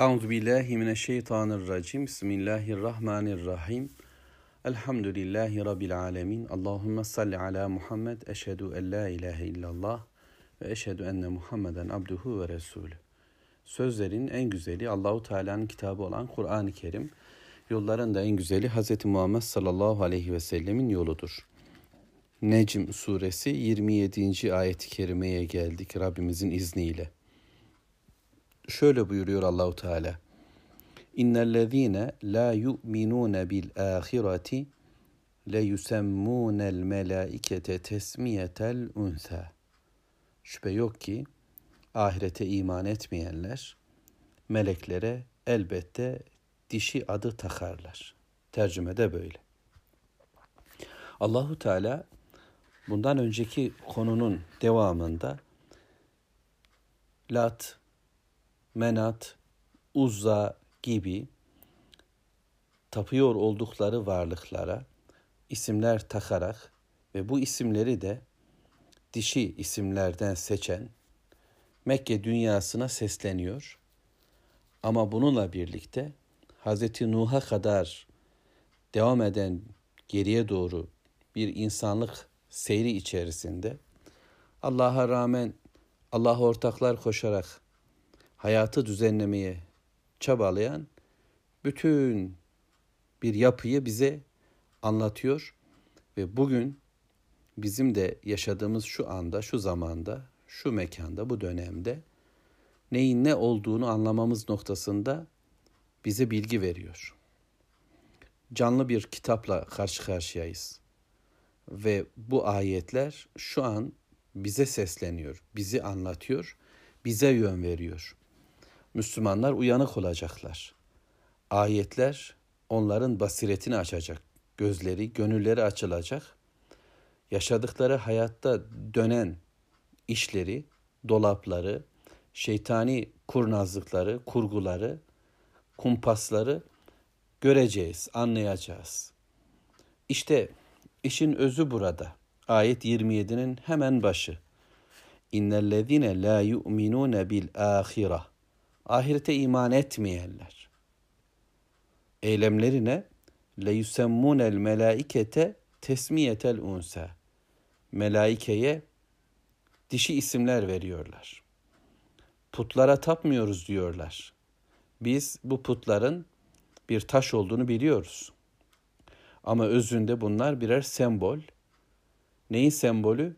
Euzu billahi mineşşeytanirracim. Bismillahirrahmanirrahim. Elhamdülillahi rabbil alamin. Allahumme salli ala Muhammed. Eşhedü en la ilahe illallah ve eşhedü enne Muhammeden abduhu ve resulü. Sözlerin en güzeli Allahu Teala'nın kitabı olan Kur'an-ı Kerim. Yolların da en güzeli Hz. Muhammed sallallahu aleyhi ve sellemin yoludur. Necm suresi 27. ayet-i kerimeye geldik Rabbimizin izniyle şöyle buyuruyor Allahu Teala. İnnellezîne la yu'minûne bil âhireti le yusemmûnel melâikete tesmiyetel unsa. Şüphe yok ki ahirete iman etmeyenler meleklere elbette dişi adı takarlar. Tercüme de böyle. Allahu Teala bundan önceki konunun devamında Lat, Menat, Uzza gibi tapıyor oldukları varlıklara isimler takarak ve bu isimleri de dişi isimlerden seçen Mekke dünyasına sesleniyor. Ama bununla birlikte Hz. Nuh'a kadar devam eden geriye doğru bir insanlık seyri içerisinde Allah'a rağmen Allah'a ortaklar koşarak hayatı düzenlemeye çabalayan bütün bir yapıyı bize anlatıyor ve bugün bizim de yaşadığımız şu anda, şu zamanda, şu mekanda, bu dönemde neyin ne olduğunu anlamamız noktasında bize bilgi veriyor. Canlı bir kitapla karşı karşıyayız. Ve bu ayetler şu an bize sesleniyor, bizi anlatıyor, bize yön veriyor. Müslümanlar uyanık olacaklar. Ayetler onların basiretini açacak. Gözleri, gönülleri açılacak. Yaşadıkları hayatta dönen işleri, dolapları, şeytani kurnazlıkları, kurguları, kumpasları göreceğiz, anlayacağız. İşte işin özü burada. Ayet 27'nin hemen başı. İnnellezine la yu'minune bil ahireh ahirete iman etmeyenler. Eylemlerine le yusemmunel melaikete tesmiyetel unsa. Melaikeye dişi isimler veriyorlar. Putlara tapmıyoruz diyorlar. Biz bu putların bir taş olduğunu biliyoruz. Ama özünde bunlar birer sembol. Neyin sembolü?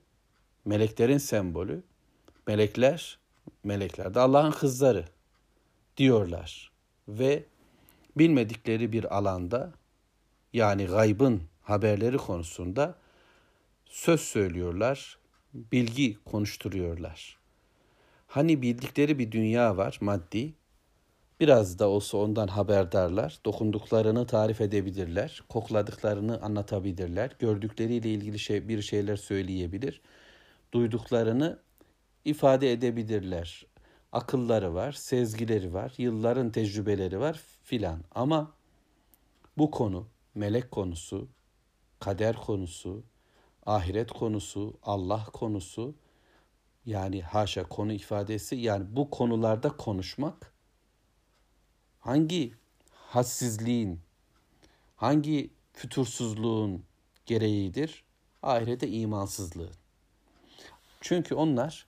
Meleklerin sembolü. Melekler, melekler de Allah'ın kızları diyorlar. Ve bilmedikleri bir alanda yani gaybın haberleri konusunda söz söylüyorlar, bilgi konuşturuyorlar. Hani bildikleri bir dünya var maddi, biraz da olsa ondan haberdarlar, dokunduklarını tarif edebilirler, kokladıklarını anlatabilirler, gördükleriyle ilgili şey, bir şeyler söyleyebilir, duyduklarını ifade edebilirler akılları var, sezgileri var, yılların tecrübeleri var filan. Ama bu konu, melek konusu, kader konusu, ahiret konusu, Allah konusu, yani haşa konu ifadesi, yani bu konularda konuşmak hangi hassizliğin, hangi fütursuzluğun gereğidir? Ahirete imansızlığın. Çünkü onlar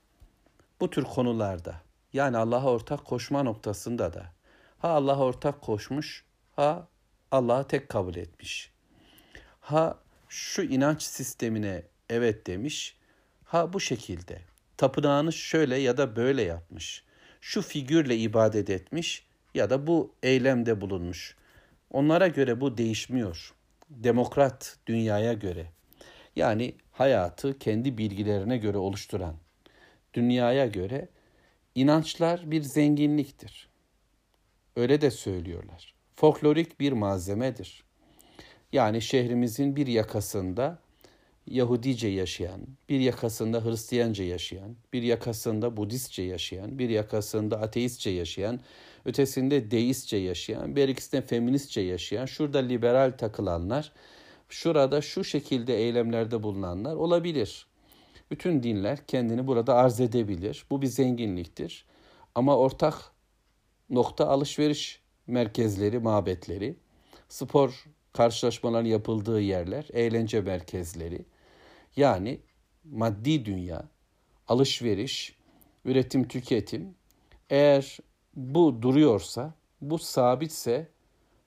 bu tür konularda yani Allah'a ortak koşma noktasında da ha Allah'a ortak koşmuş ha Allah'ı tek kabul etmiş. Ha şu inanç sistemine evet demiş. Ha bu şekilde. Tapınağını şöyle ya da böyle yapmış. Şu figürle ibadet etmiş ya da bu eylemde bulunmuş. Onlara göre bu değişmiyor. Demokrat dünyaya göre. Yani hayatı kendi bilgilerine göre oluşturan dünyaya göre İnançlar bir zenginliktir. Öyle de söylüyorlar. Folklorik bir malzemedir. Yani şehrimizin bir yakasında Yahudice yaşayan, bir yakasında Hristiyanca yaşayan, bir yakasında Budistçe yaşayan, bir yakasında ateistçe yaşayan, ötesinde deistçe yaşayan, bir ikisinde feministçe yaşayan, şurada liberal takılanlar, şurada şu şekilde eylemlerde bulunanlar olabilir. Bütün dinler kendini burada arz edebilir. Bu bir zenginliktir. Ama ortak nokta alışveriş merkezleri, mabetleri, spor karşılaşmaların yapıldığı yerler, eğlence merkezleri. Yani maddi dünya, alışveriş, üretim, tüketim eğer bu duruyorsa, bu sabitse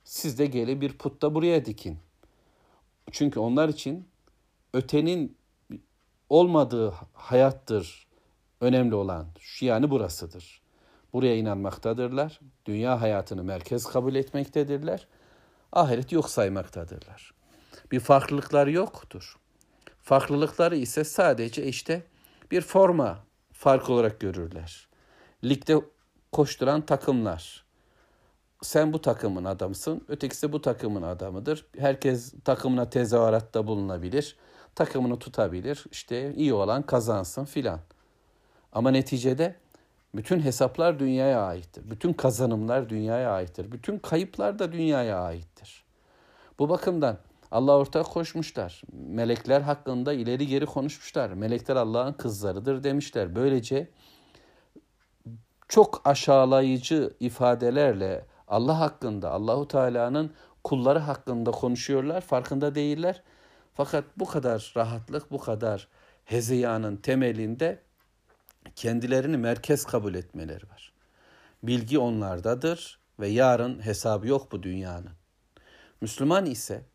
siz de gele bir putta buraya dikin. Çünkü onlar için ötenin olmadığı hayattır önemli olan. Şu yani burasıdır. Buraya inanmaktadırlar. Dünya hayatını merkez kabul etmektedirler. Ahiret yok saymaktadırlar. Bir farklılıkları yoktur. Farklılıkları ise sadece işte bir forma fark olarak görürler. Ligde koşturan takımlar. Sen bu takımın adamısın, ötekisi bu takımın adamıdır. Herkes takımına tezahüratta bulunabilir, takımını tutabilir. İşte iyi olan kazansın filan. Ama neticede bütün hesaplar dünyaya aittir. Bütün kazanımlar dünyaya aittir. Bütün kayıplar da dünyaya aittir. Bu bakımdan Allah ortak koşmuşlar. Melekler hakkında ileri geri konuşmuşlar. Melekler Allah'ın kızlarıdır demişler. Böylece çok aşağılayıcı ifadelerle Allah hakkında, Allahu Teala'nın kulları hakkında konuşuyorlar, farkında değiller. Fakat bu kadar rahatlık, bu kadar hezeyanın temelinde kendilerini merkez kabul etmeleri var. Bilgi onlardadır ve yarın hesabı yok bu dünyanın. Müslüman ise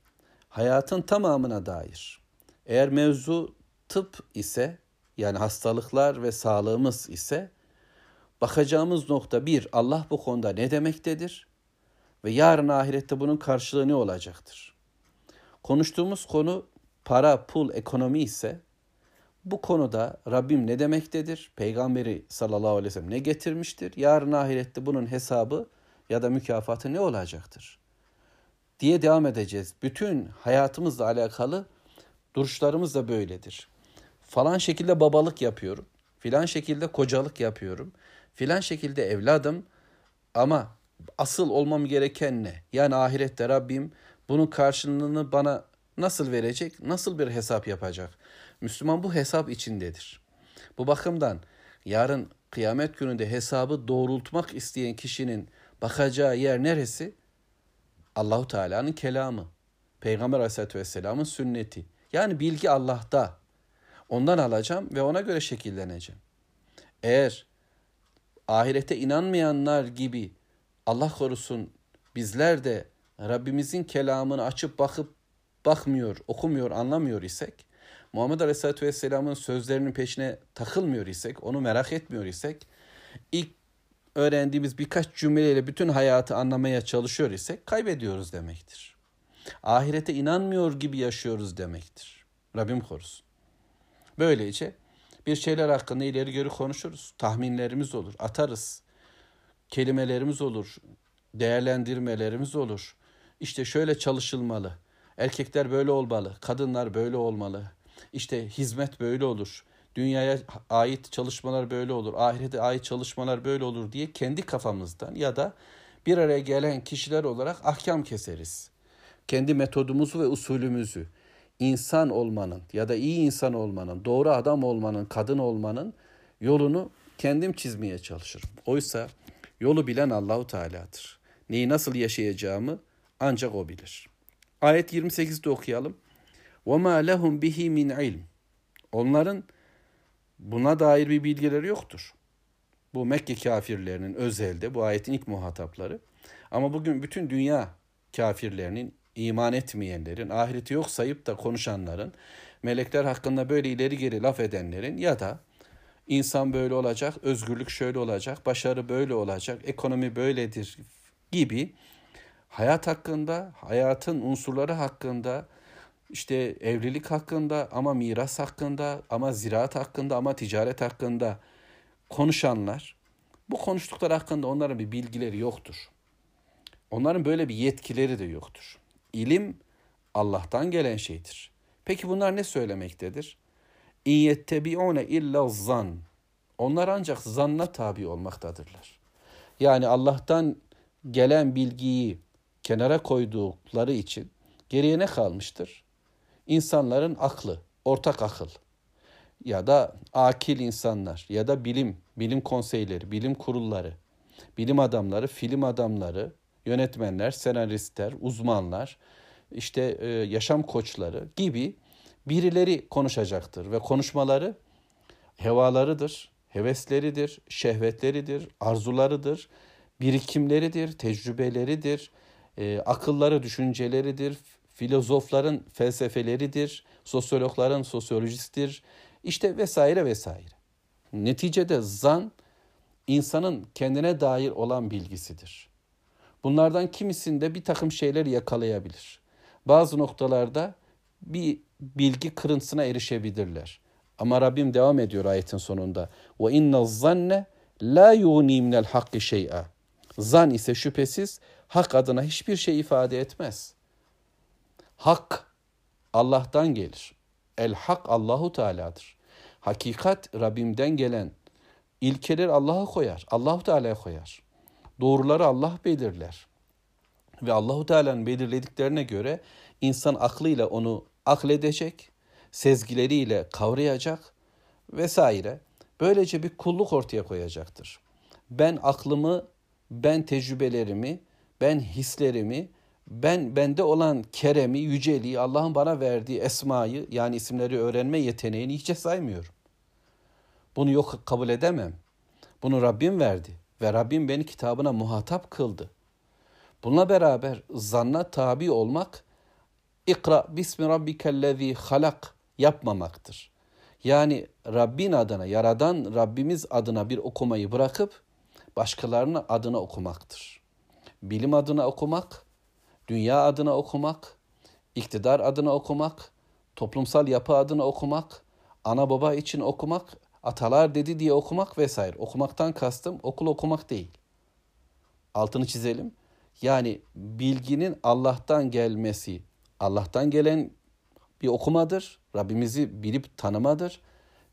hayatın tamamına dair eğer mevzu tıp ise yani hastalıklar ve sağlığımız ise bakacağımız nokta bir Allah bu konuda ne demektedir ve yarın ahirette bunun karşılığı ne olacaktır? Konuştuğumuz konu para, pul, ekonomi ise bu konuda Rabbim ne demektedir? Peygamberi sallallahu aleyhi ve sellem ne getirmiştir? Yarın ahirette bunun hesabı ya da mükafatı ne olacaktır? Diye devam edeceğiz. Bütün hayatımızla alakalı duruşlarımız da böyledir. Falan şekilde babalık yapıyorum. Filan şekilde kocalık yapıyorum. Filan şekilde evladım ama asıl olmam gereken ne? Yani ahirette Rabbim bunun karşılığını bana nasıl verecek? Nasıl bir hesap yapacak? Müslüman bu hesap içindedir. Bu bakımdan yarın kıyamet gününde hesabı doğrultmak isteyen kişinin bakacağı yer neresi? Allahu Teala'nın kelamı. Peygamber Aleyhisselatü Vesselam'ın sünneti. Yani bilgi Allah'ta. Ondan alacağım ve ona göre şekilleneceğim. Eğer ahirete inanmayanlar gibi Allah korusun bizler de Rabbimizin kelamını açıp bakıp bakmıyor, okumuyor, anlamıyor isek Muhammed Aleyhisselatü Vesselam'ın sözlerinin peşine takılmıyor isek, onu merak etmiyor isek, ilk öğrendiğimiz birkaç cümleyle bütün hayatı anlamaya çalışıyor isek kaybediyoruz demektir. Ahirete inanmıyor gibi yaşıyoruz demektir. Rabbim korusun. Böylece bir şeyler hakkında ileri geri konuşuruz. Tahminlerimiz olur, atarız. Kelimelerimiz olur, değerlendirmelerimiz olur. İşte şöyle çalışılmalı. Erkekler böyle olmalı, kadınlar böyle olmalı. İşte hizmet böyle olur. Dünyaya ait çalışmalar böyle olur. Ahirete ait çalışmalar böyle olur diye kendi kafamızdan ya da bir araya gelen kişiler olarak ahkam keseriz. Kendi metodumuzu ve usulümüzü insan olmanın ya da iyi insan olmanın, doğru adam olmanın, kadın olmanın yolunu kendim çizmeye çalışırım. Oysa yolu bilen Allahu Teala'dır. Neyi nasıl yaşayacağımı ancak o bilir. Ayet 28'de okuyalım. وَمَا لَهُمْ بِهِ مِنْ عِلْمٍ Onların buna dair bir bilgileri yoktur. Bu Mekke kafirlerinin özelde bu ayetin ilk muhatapları. Ama bugün bütün dünya kafirlerinin, iman etmeyenlerin, ahireti yok sayıp da konuşanların, melekler hakkında böyle ileri geri laf edenlerin ya da insan böyle olacak, özgürlük şöyle olacak, başarı böyle olacak, ekonomi böyledir gibi hayat hakkında, hayatın unsurları hakkında işte evlilik hakkında ama miras hakkında ama ziraat hakkında ama ticaret hakkında konuşanlar bu konuştukları hakkında onların bir bilgileri yoktur. Onların böyle bir yetkileri de yoktur. İlim Allah'tan gelen şeydir. Peki bunlar ne söylemektedir? İyettebiune illa zan. Onlar ancak zanna tabi olmaktadırlar. Yani Allah'tan gelen bilgiyi kenara koydukları için geriye ne kalmıştır? insanların aklı, ortak akıl ya da akil insanlar ya da bilim, bilim konseyleri, bilim kurulları bilim adamları, film adamları, yönetmenler, senaristler, uzmanlar, işte e, yaşam koçları gibi birileri konuşacaktır ve konuşmaları hevalarıdır, hevesleridir, şehvetleridir, arzularıdır, birikimleridir, tecrübeleridir, e, akılları, düşünceleridir, filozofların felsefeleridir, sosyologların sosyolojisidir, işte vesaire vesaire. Neticede zan insanın kendine dair olan bilgisidir. Bunlardan kimisinde bir takım şeyler yakalayabilir. Bazı noktalarda bir bilgi kırıntısına erişebilirler. Ama Rabbim devam ediyor ayetin sonunda. Ve inna zanne la yugni minel hakki şey'a. Zan ise şüphesiz hak adına hiçbir şey ifade etmez. Hak Allah'tan gelir. El hak Allahu Teala'dır. Hakikat Rabbimden gelen ilkeler Allah'a koyar. Allahu Teala'ya koyar. Doğruları Allah belirler. Ve Allahu Teala'nın belirlediklerine göre insan aklıyla onu akledecek, sezgileriyle kavrayacak vesaire. Böylece bir kulluk ortaya koyacaktır. Ben aklımı, ben tecrübelerimi, ben hislerimi, ben bende olan keremi, yüceliği, Allah'ın bana verdiği esmayı yani isimleri öğrenme yeteneğini hiçe saymıyorum. Bunu yok kabul edemem. Bunu Rabbim verdi ve Rabbim beni kitabına muhatap kıldı. Bununla beraber zanna tabi olmak İkra bismi rabbikellezi halak yapmamaktır. Yani Rabbin adına, yaradan Rabbimiz adına bir okumayı bırakıp başkalarının adına okumaktır. Bilim adına okumak, dünya adına okumak, iktidar adına okumak, toplumsal yapı adına okumak, ana baba için okumak, atalar dedi diye okumak vesaire. Okumaktan kastım okul okumak değil. Altını çizelim. Yani bilginin Allah'tan gelmesi, Allah'tan gelen bir okumadır. Rabbimizi bilip tanımadır.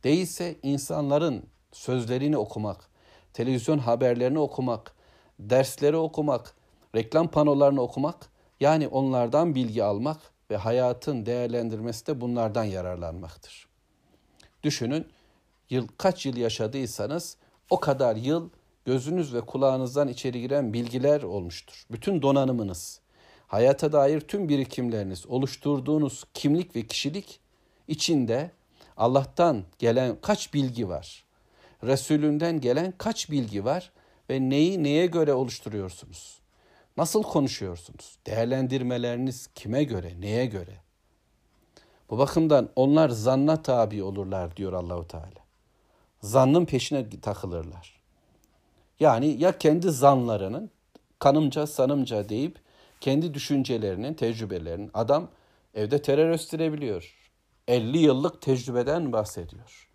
Değilse insanların sözlerini okumak, televizyon haberlerini okumak, dersleri okumak, reklam panolarını okumak, yani onlardan bilgi almak ve hayatın değerlendirmesi de bunlardan yararlanmaktır. Düşünün, yıl kaç yıl yaşadıysanız o kadar yıl gözünüz ve kulağınızdan içeri giren bilgiler olmuştur. Bütün donanımınız, hayata dair tüm birikimleriniz, oluşturduğunuz kimlik ve kişilik içinde Allah'tan gelen kaç bilgi var? Resulünden gelen kaç bilgi var ve neyi neye göre oluşturuyorsunuz? Nasıl konuşuyorsunuz? Değerlendirmeleriniz kime göre, neye göre? Bu bakımdan onlar zanna tabi olurlar diyor Allahu Teala. Zannın peşine takılırlar. Yani ya kendi zanlarının kanımca sanımca deyip kendi düşüncelerinin, tecrübelerinin adam evde terör östürebiliyor. 50 yıllık tecrübeden bahsediyor.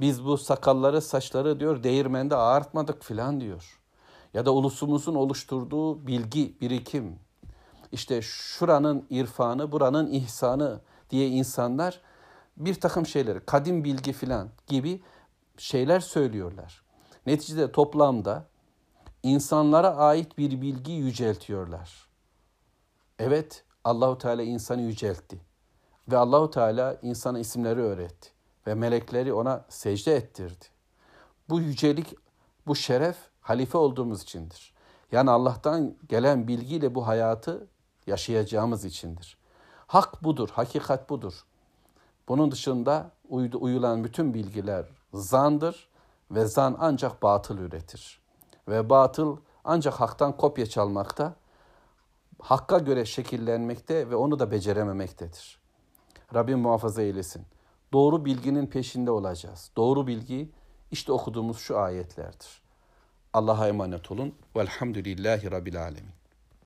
Biz bu sakalları, saçları diyor değirmende ağartmadık filan diyor. Ya da ulusumuzun oluşturduğu bilgi, birikim. İşte şuranın irfanı, buranın ihsanı diye insanlar bir takım şeyleri, kadim bilgi filan gibi şeyler söylüyorlar. Neticede toplamda insanlara ait bir bilgi yüceltiyorlar. Evet, Allahu Teala insanı yüceltti. Ve Allahu Teala insana isimleri öğretti ve melekleri ona secde ettirdi. Bu yücelik, bu şeref halife olduğumuz içindir. Yani Allah'tan gelen bilgiyle bu hayatı yaşayacağımız içindir. Hak budur, hakikat budur. Bunun dışında uyulan bütün bilgiler zandır ve zan ancak batıl üretir. Ve batıl ancak haktan kopya çalmakta hakka göre şekillenmekte ve onu da becerememektedir. Rabbim muhafaza eylesin. Doğru bilginin peşinde olacağız. Doğru bilgi işte okuduğumuz şu ayetlerdir. Allah'a emanet olun. Velhamdülillahi Rabbil Alemin.